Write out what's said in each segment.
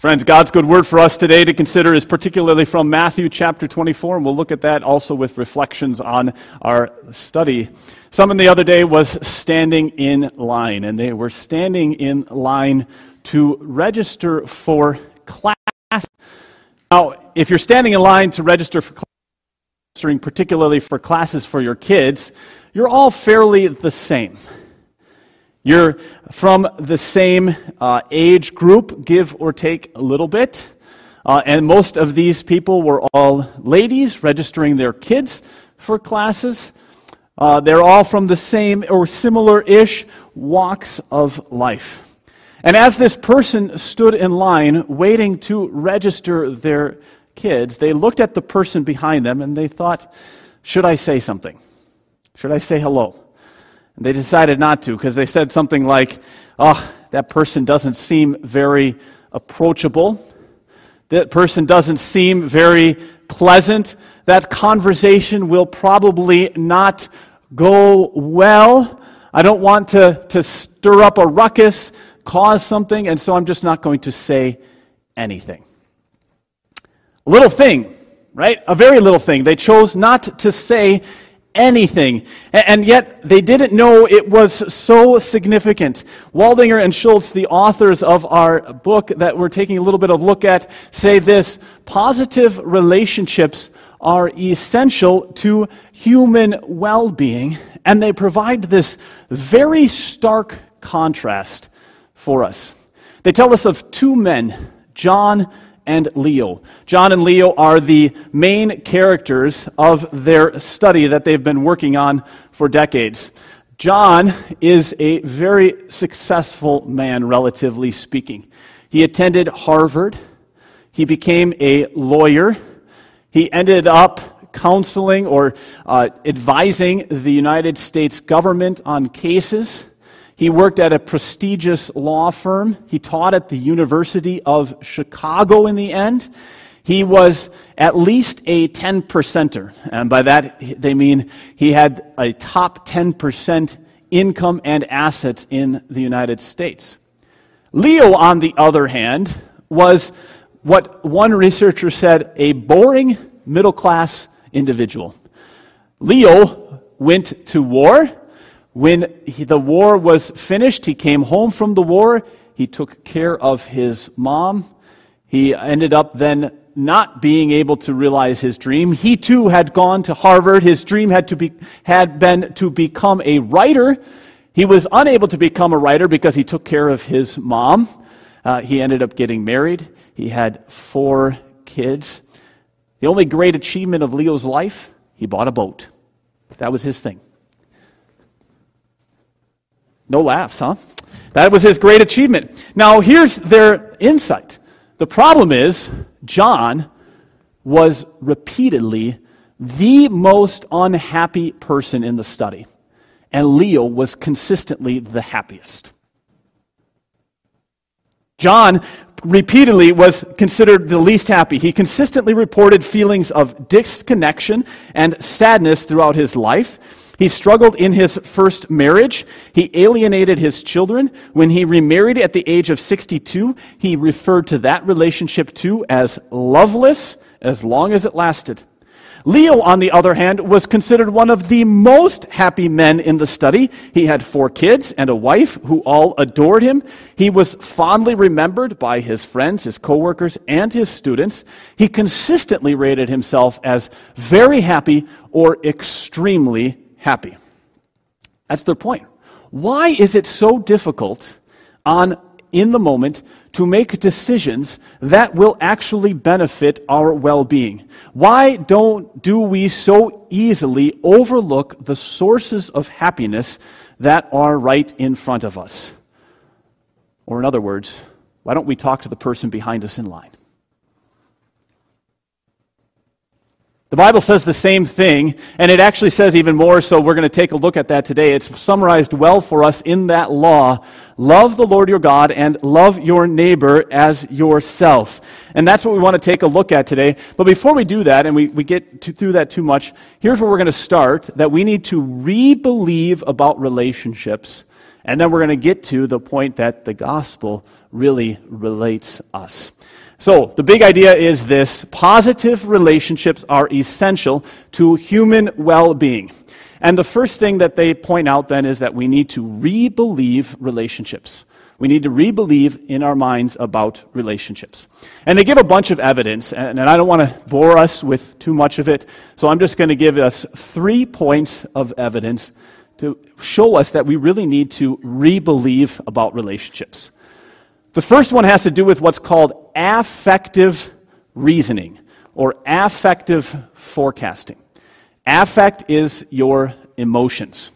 Friends, God's good word for us today to consider is particularly from Matthew chapter 24, and we'll look at that also with reflections on our study. Someone the other day was standing in line, and they were standing in line to register for class. Now, if you're standing in line to register for class, registering particularly for classes for your kids, you're all fairly the same. You're from the same uh, age group, give or take a little bit. Uh, and most of these people were all ladies registering their kids for classes. Uh, they're all from the same or similar ish walks of life. And as this person stood in line waiting to register their kids, they looked at the person behind them and they thought, should I say something? Should I say hello? They decided not to because they said something like, oh, that person doesn't seem very approachable. That person doesn't seem very pleasant. That conversation will probably not go well. I don't want to, to stir up a ruckus, cause something, and so I'm just not going to say anything. A little thing, right? A very little thing. They chose not to say anything. And yet they didn't know it was so significant. Waldinger and Schulz, the authors of our book that we're taking a little bit of look at, say this positive relationships are essential to human well being, and they provide this very stark contrast for us. They tell us of two men, John and Leo. John and Leo are the main characters of their study that they've been working on for decades. John is a very successful man, relatively speaking. He attended Harvard. He became a lawyer. He ended up counseling or uh, advising the United States government on cases. He worked at a prestigious law firm. He taught at the University of Chicago in the end. He was at least a 10 percenter. And by that, they mean he had a top 10% income and assets in the United States. Leo, on the other hand, was what one researcher said a boring middle class individual. Leo went to war. When he, the war was finished, he came home from the war. He took care of his mom. He ended up then not being able to realize his dream. He too had gone to Harvard. His dream had, to be, had been to become a writer. He was unable to become a writer because he took care of his mom. Uh, he ended up getting married. He had four kids. The only great achievement of Leo's life, he bought a boat. That was his thing. No laughs, huh? That was his great achievement. Now, here's their insight. The problem is, John was repeatedly the most unhappy person in the study, and Leo was consistently the happiest. John repeatedly was considered the least happy. He consistently reported feelings of disconnection and sadness throughout his life. He struggled in his first marriage. He alienated his children. When he remarried at the age of 62, he referred to that relationship too as loveless as long as it lasted. Leo, on the other hand, was considered one of the most happy men in the study. He had four kids and a wife who all adored him. He was fondly remembered by his friends, his coworkers, and his students. He consistently rated himself as very happy or extremely happy. That's their point. Why is it so difficult on in the moment to make decisions that will actually benefit our well-being? Why don't do we so easily overlook the sources of happiness that are right in front of us? Or in other words, why don't we talk to the person behind us in line? The Bible says the same thing, and it actually says even more, so we're going to take a look at that today. It's summarized well for us in that law. Love the Lord your God and love your neighbor as yourself. And that's what we want to take a look at today. But before we do that, and we, we get to, through that too much, here's where we're going to start that we need to re believe about relationships And then we're going to get to the point that the gospel really relates us. So, the big idea is this positive relationships are essential to human well being. And the first thing that they point out then is that we need to re believe relationships. We need to re believe in our minds about relationships. And they give a bunch of evidence, and, and I don't want to bore us with too much of it, so I'm just going to give us three points of evidence to show us that we really need to re believe about relationships. The first one has to do with what's called affective reasoning or affective forecasting. Affect is your emotions.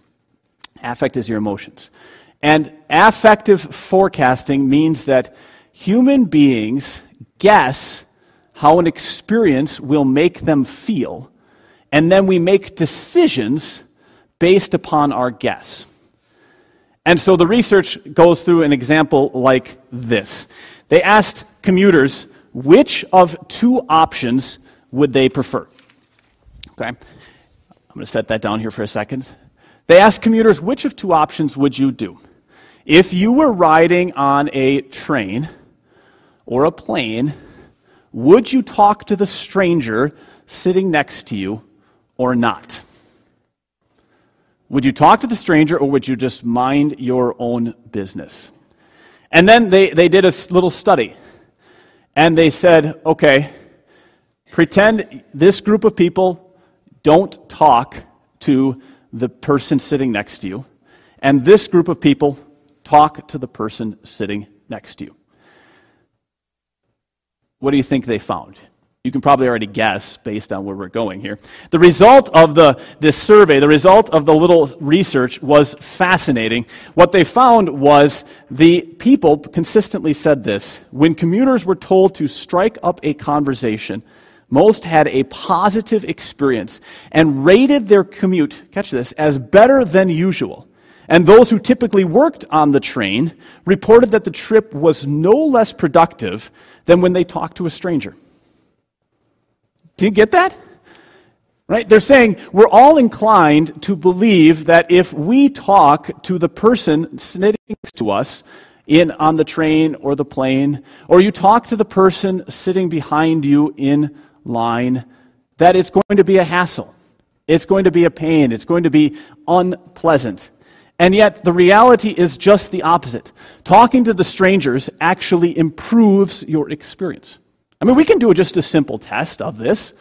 Affect is your emotions. And affective forecasting means that human beings guess how an experience will make them feel, and then we make decisions based upon our guess. And so the research goes through an example like this. They asked commuters which of two options would they prefer. Okay? I'm going to set that down here for a second. They asked commuters which of two options would you do? If you were riding on a train or a plane, would you talk to the stranger sitting next to you or not? Would you talk to the stranger or would you just mind your own business? And then they, they did a little study. And they said, okay, pretend this group of people don't talk to the person sitting next to you. And this group of people talk to the person sitting next to you. What do you think they found? You can probably already guess based on where we're going here. The result of the, this survey, the result of the little research was fascinating. What they found was the people consistently said this. When commuters were told to strike up a conversation, most had a positive experience and rated their commute, catch this, as better than usual. And those who typically worked on the train reported that the trip was no less productive than when they talked to a stranger. Can you get that? Right? They're saying we're all inclined to believe that if we talk to the person sitting next to us in on the train or the plane, or you talk to the person sitting behind you in line, that it's going to be a hassle. It's going to be a pain. It's going to be unpleasant. And yet, the reality is just the opposite. Talking to the strangers actually improves your experience. I mean, we can do just a simple test of this.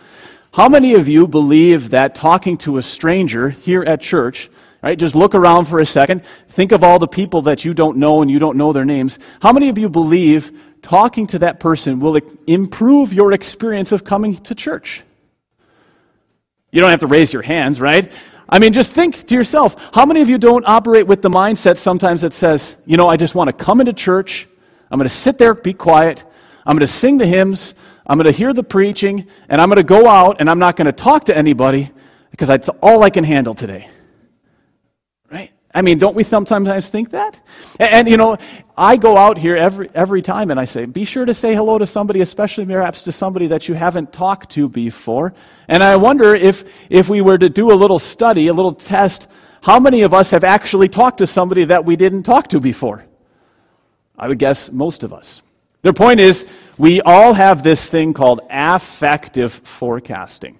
How many of you believe that talking to a stranger here at church, right, just look around for a second, think of all the people that you don't know and you don't know their names. How many of you believe talking to that person will improve your experience of coming to church? You don't have to raise your hands, right? I mean, just think to yourself how many of you don't operate with the mindset sometimes that says, you know, I just want to come into church, I'm going to sit there, be quiet, I'm going to sing the hymns, I'm going to hear the preaching, and I'm going to go out and I'm not going to talk to anybody because that's all I can handle today. Right? I mean, don't we sometimes think that? And, and, you know, I go out here every, every time and I say, be sure to say hello to somebody, especially perhaps to somebody that you haven't talked to before. And I wonder if, if we were to do a little study, a little test, how many of us have actually talked to somebody that we didn't talk to before? I would guess most of us. Their point is, we all have this thing called affective forecasting.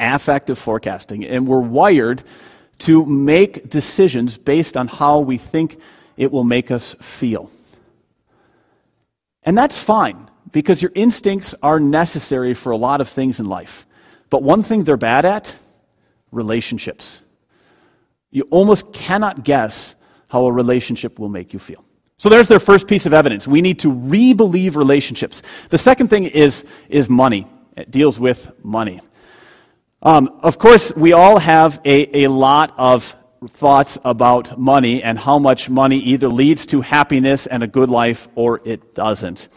Affective forecasting. And we're wired to make decisions based on how we think it will make us feel. And that's fine, because your instincts are necessary for a lot of things in life. But one thing they're bad at relationships. You almost cannot guess how a relationship will make you feel. So there's their first piece of evidence. We need to re-believe relationships. The second thing is, is money. It deals with money. Um, of course, we all have a, a lot of thoughts about money and how much money either leads to happiness and a good life or it doesn't.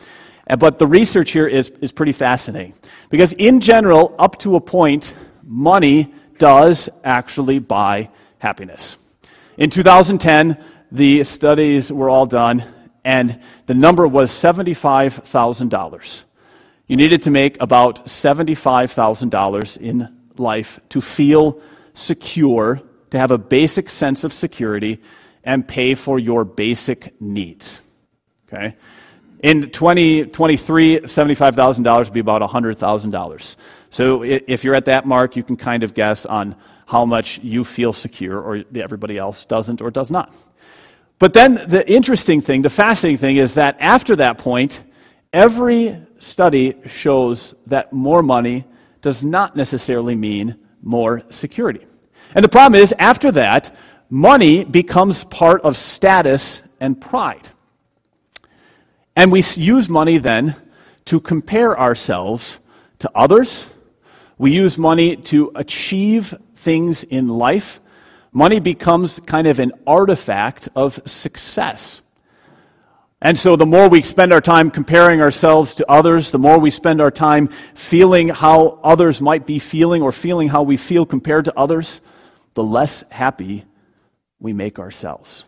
But the research here is, is pretty fascinating. Because in general, up to a point, money does actually buy happiness. In 2010, the studies were all done, and the number was $75,000. You needed to make about $75,000 in life to feel secure, to have a basic sense of security, and pay for your basic needs. Okay? In 2023, $75,000 would be about $100,000. So if you're at that mark, you can kind of guess on how much you feel secure or everybody else doesn't or does not. But then the interesting thing, the fascinating thing is that after that point, every study shows that more money does not necessarily mean more security. And the problem is, after that, money becomes part of status and pride. And we use money then to compare ourselves to others. We use money to achieve things in life. Money becomes kind of an artifact of success. And so, the more we spend our time comparing ourselves to others, the more we spend our time feeling how others might be feeling or feeling how we feel compared to others, the less happy we make ourselves.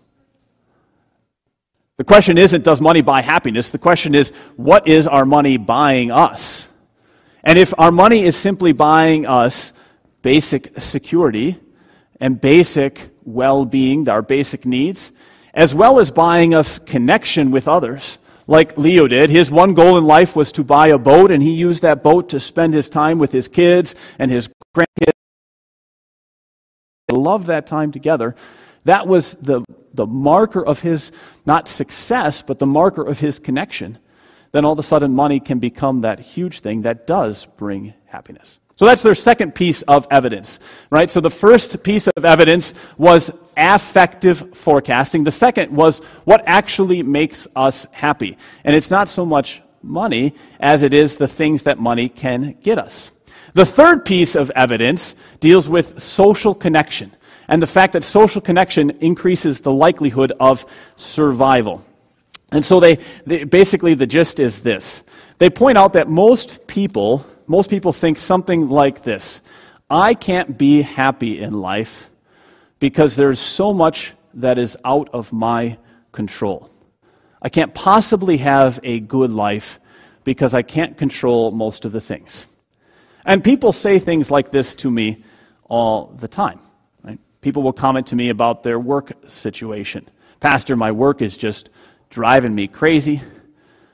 The question isn't, does money buy happiness? The question is, what is our money buying us? And if our money is simply buying us basic security and basic well being, our basic needs, as well as buying us connection with others, like Leo did. His one goal in life was to buy a boat, and he used that boat to spend his time with his kids and his grandkids. They loved that time together. That was the, the marker of his, not success, but the marker of his connection. Then all of a sudden, money can become that huge thing that does bring happiness. So that's their second piece of evidence, right? So the first piece of evidence was affective forecasting. The second was what actually makes us happy. And it's not so much money as it is the things that money can get us. The third piece of evidence deals with social connection and the fact that social connection increases the likelihood of survival. And so they, they basically the gist is this. They point out that most people most people think something like this I can't be happy in life because there's so much that is out of my control. I can't possibly have a good life because I can't control most of the things. And people say things like this to me all the time. Right? People will comment to me about their work situation. Pastor, my work is just driving me crazy.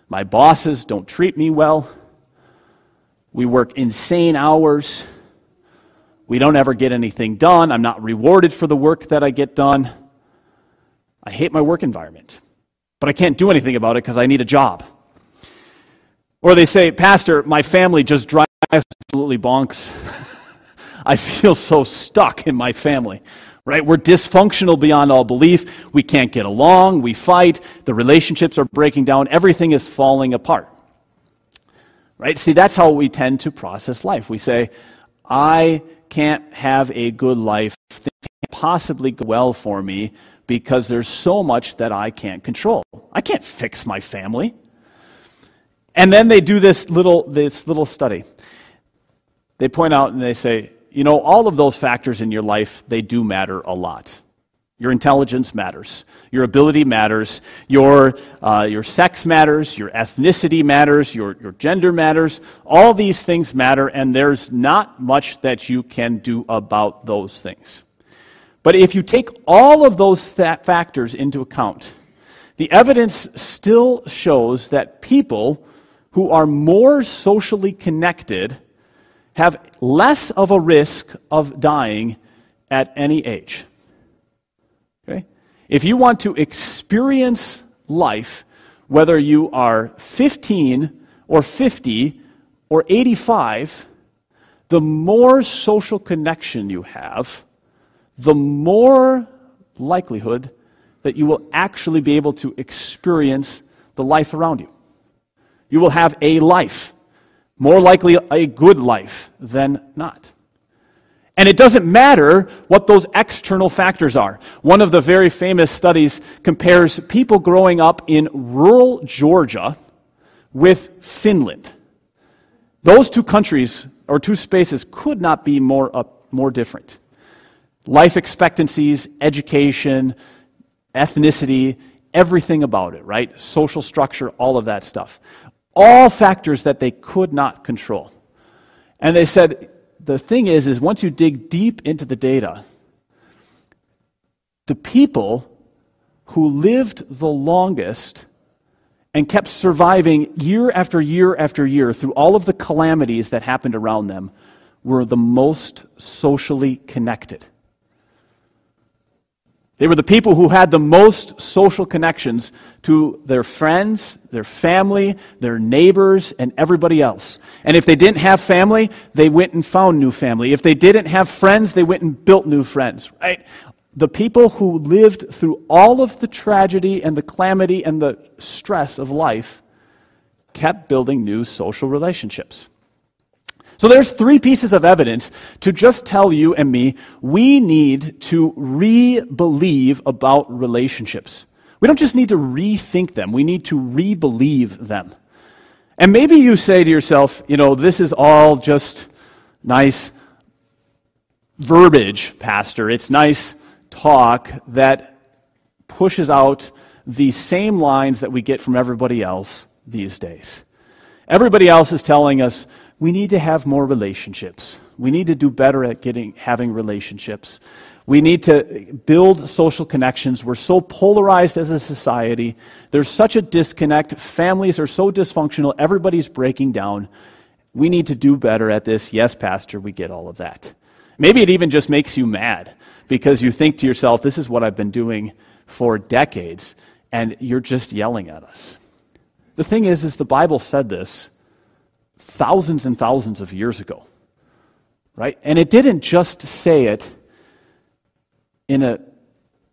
My bosses don't treat me well. We work insane hours. We don't ever get anything done. I'm not rewarded for the work that I get done. I hate my work environment, but I can't do anything about it because I need a job. Or they say, Pastor, my family just drives absolutely bonks. I feel so stuck in my family, right? We're dysfunctional beyond all belief. We can't get along. We fight. The relationships are breaking down. Everything is falling apart. Right? See, that's how we tend to process life. We say, I can't have a good life. Things can't possibly go well for me because there's so much that I can't control. I can't fix my family. And then they do this little, this little study. They point out and they say, you know, all of those factors in your life, they do matter a lot. Your intelligence matters. Your ability matters. Your, uh, your sex matters. Your ethnicity matters. Your, your gender matters. All these things matter, and there's not much that you can do about those things. But if you take all of those th- factors into account, the evidence still shows that people who are more socially connected have less of a risk of dying at any age. Okay? If you want to experience life, whether you are 15 or 50 or 85, the more social connection you have, the more likelihood that you will actually be able to experience the life around you. You will have a life, more likely a good life than not. And it doesn't matter what those external factors are. One of the very famous studies compares people growing up in rural Georgia with Finland. Those two countries or two spaces could not be more, uh, more different. Life expectancies, education, ethnicity, everything about it, right? Social structure, all of that stuff. All factors that they could not control. And they said the thing is, is once you dig deep into the data, the people who lived the longest and kept surviving year after year after year through all of the calamities that happened around them were the most socially connected. They were the people who had the most social connections to their friends, their family, their neighbors, and everybody else. And if they didn't have family, they went and found new family. If they didn't have friends, they went and built new friends, right? The people who lived through all of the tragedy and the calamity and the stress of life kept building new social relationships. So there's three pieces of evidence to just tell you and me we need to re-believe about relationships. We don't just need to rethink them, we need to re-believe them. And maybe you say to yourself, you know, this is all just nice verbiage, Pastor. It's nice talk that pushes out the same lines that we get from everybody else these days. Everybody else is telling us we need to have more relationships. We need to do better at getting having relationships. We need to build social connections. We're so polarized as a society. There's such a disconnect. Families are so dysfunctional. Everybody's breaking down. We need to do better at this. Yes, Pastor, we get all of that. Maybe it even just makes you mad because you think to yourself, this is what I've been doing for decades, and you're just yelling at us. The thing is, is the Bible said this thousands and thousands of years ago. Right? And it didn't just say it in a,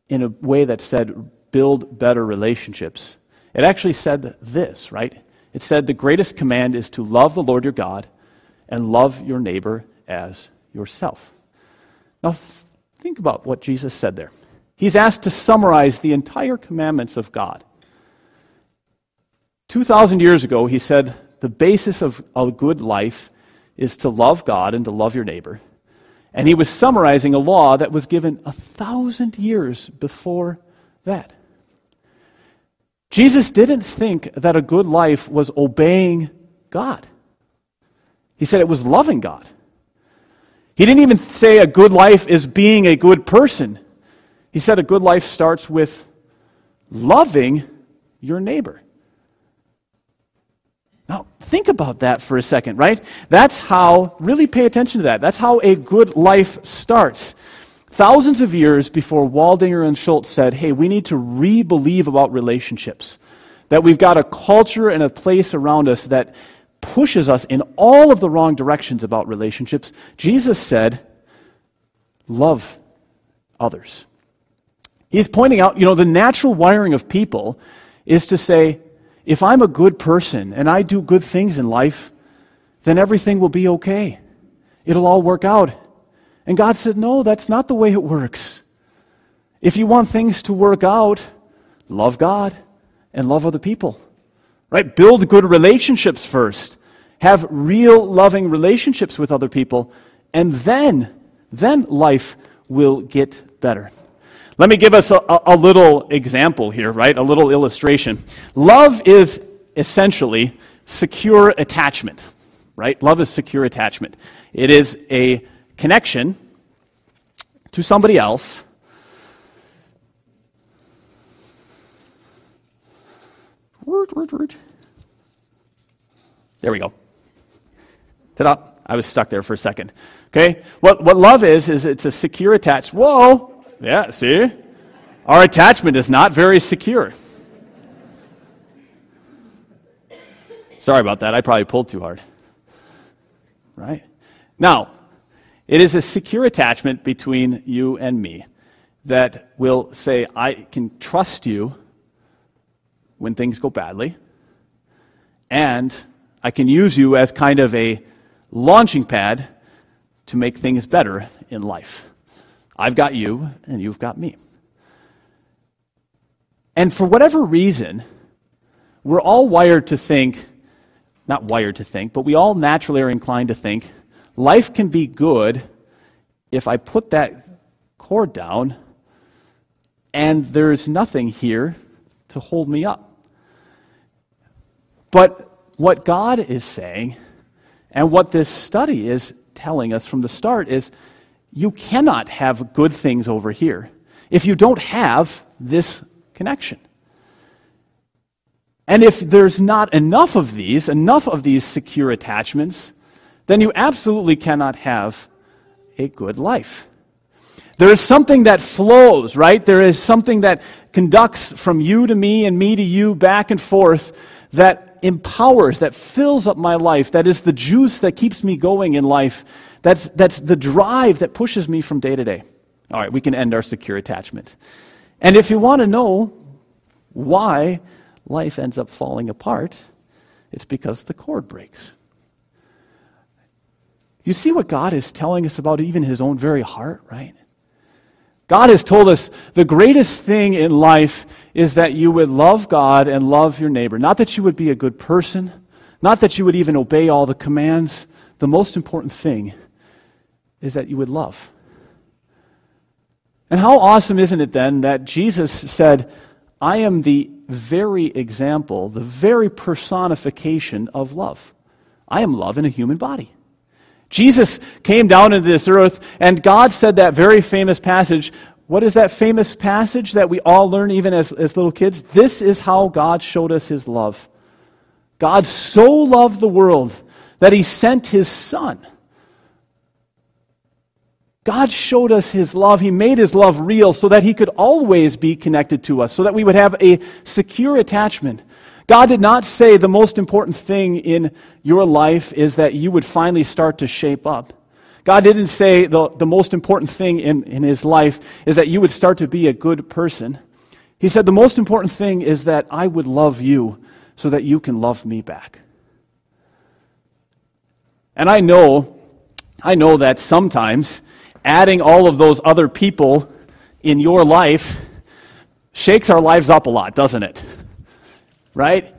in a way that said, build better relationships. It actually said this, right? It said, the greatest command is to love the Lord your God and love your neighbor as yourself. Now, think about what Jesus said there. He's asked to summarize the entire commandments of God. 2,000 years ago, he said, the basis of a good life is to love God and to love your neighbor. And he was summarizing a law that was given a thousand years before that. Jesus didn't think that a good life was obeying God. He said it was loving God. He didn't even say a good life is being a good person. He said a good life starts with loving your neighbor. Now, think about that for a second, right? That's how, really pay attention to that. That's how a good life starts. Thousands of years before Waldinger and Schulz said, hey, we need to re believe about relationships. That we've got a culture and a place around us that pushes us in all of the wrong directions about relationships. Jesus said, love others. He's pointing out, you know, the natural wiring of people is to say, if I'm a good person and I do good things in life, then everything will be okay. It'll all work out. And God said, No, that's not the way it works. If you want things to work out, love God and love other people. Right? Build good relationships first. Have real loving relationships with other people. And then, then life will get better. Let me give us a, a, little example here, right? A little illustration. Love is essentially secure attachment, right? Love is secure attachment. It is a connection to somebody else. There we go. Ta-da. I was stuck there for a second. Okay? What, what love is, is it's a secure attachment. Whoa! Yeah, see? Our attachment is not very secure. Sorry about that. I probably pulled too hard. Right? Now, it is a secure attachment between you and me that will say, I can trust you when things go badly, and I can use you as kind of a launching pad to make things better in life. I've got you, and you've got me. And for whatever reason, we're all wired to think, not wired to think, but we all naturally are inclined to think life can be good if I put that cord down and there's nothing here to hold me up. But what God is saying, and what this study is telling us from the start, is you cannot have good things over here if you don't have this connection. And if there's not enough of these, enough of these secure attachments, then you absolutely cannot have a good life. There is something that flows, right? There is something that conducts from you to me and me to you back and forth that empowers, that fills up my life, that is the juice that keeps me going in life. That's, that's the drive that pushes me from day to day. All right, we can end our secure attachment. And if you want to know why life ends up falling apart, it's because the cord breaks. You see what God is telling us about even his own very heart, right? God has told us the greatest thing in life is that you would love God and love your neighbor. Not that you would be a good person, not that you would even obey all the commands. The most important thing is that you would love. And how awesome isn't it then that Jesus said, I am the very example, the very personification of love. I am love in a human body. Jesus came down into this earth, and God said that very famous passage. What is that famous passage that we all learn even as, as little kids? This is how God showed us his love. God so loved the world that he sent his son. God showed us his love. He made his love real so that he could always be connected to us, so that we would have a secure attachment. God did not say the most important thing in your life is that you would finally start to shape up. God didn't say the, the most important thing in, in his life is that you would start to be a good person. He said the most important thing is that I would love you so that you can love me back. And I know, I know that sometimes adding all of those other people in your life shakes our lives up a lot, doesn't it? Right?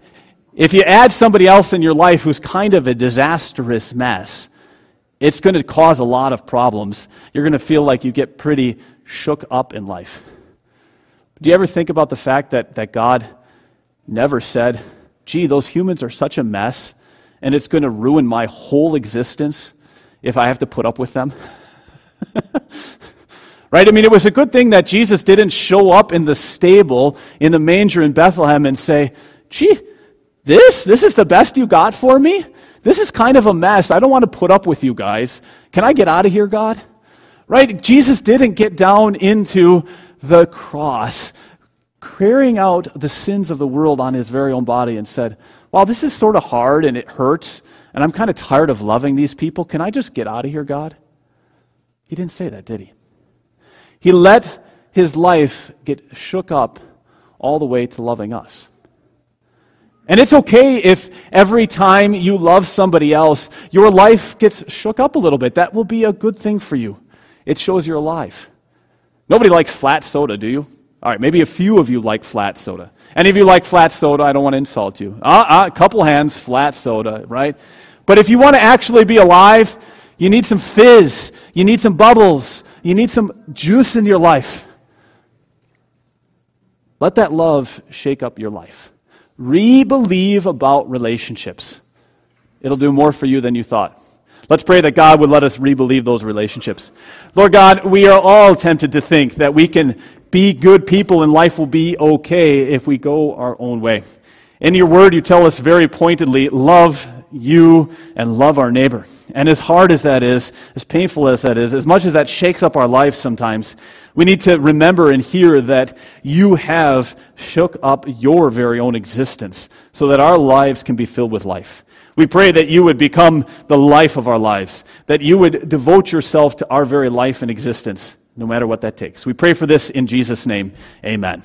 If you add somebody else in your life who's kind of a disastrous mess, it's going to cause a lot of problems. You're going to feel like you get pretty shook up in life. Do you ever think about the fact that, that God never said, gee, those humans are such a mess, and it's going to ruin my whole existence if I have to put up with them? right? I mean, it was a good thing that Jesus didn't show up in the stable in the manger in Bethlehem and say, gee, this? This is the best you got for me? This is kind of a mess. I don't want to put up with you guys. Can I get out of here, God? Right? Jesus didn't get down into the cross, carrying out the sins of the world on his very own body and said, Well, this is sort of hard and it hurts, and I'm kind of tired of loving these people. Can I just get out of here, God? He didn't say that, did he? He let his life get shook up all the way to loving us. And it's okay if every time you love somebody else, your life gets shook up a little bit. That will be a good thing for you. It shows you're alive. Nobody likes flat soda, do you? All right, maybe a few of you like flat soda. Any of you like flat soda? I don't want to insult you. Uh, uh, a couple hands, flat soda, right? But if you want to actually be alive, you need some fizz. You need some bubbles. You need some juice in your life. Let that love shake up your life. Re believe about relationships. It'll do more for you than you thought. Let's pray that God would let us re believe those relationships. Lord God, we are all tempted to think that we can be good people and life will be okay if we go our own way. In your word, you tell us very pointedly love you and love our neighbor. And as hard as that is, as painful as that is, as much as that shakes up our lives sometimes, we need to remember and hear that you have shook up your very own existence so that our lives can be filled with life. We pray that you would become the life of our lives, that you would devote yourself to our very life and existence, no matter what that takes. We pray for this in Jesus' name. Amen.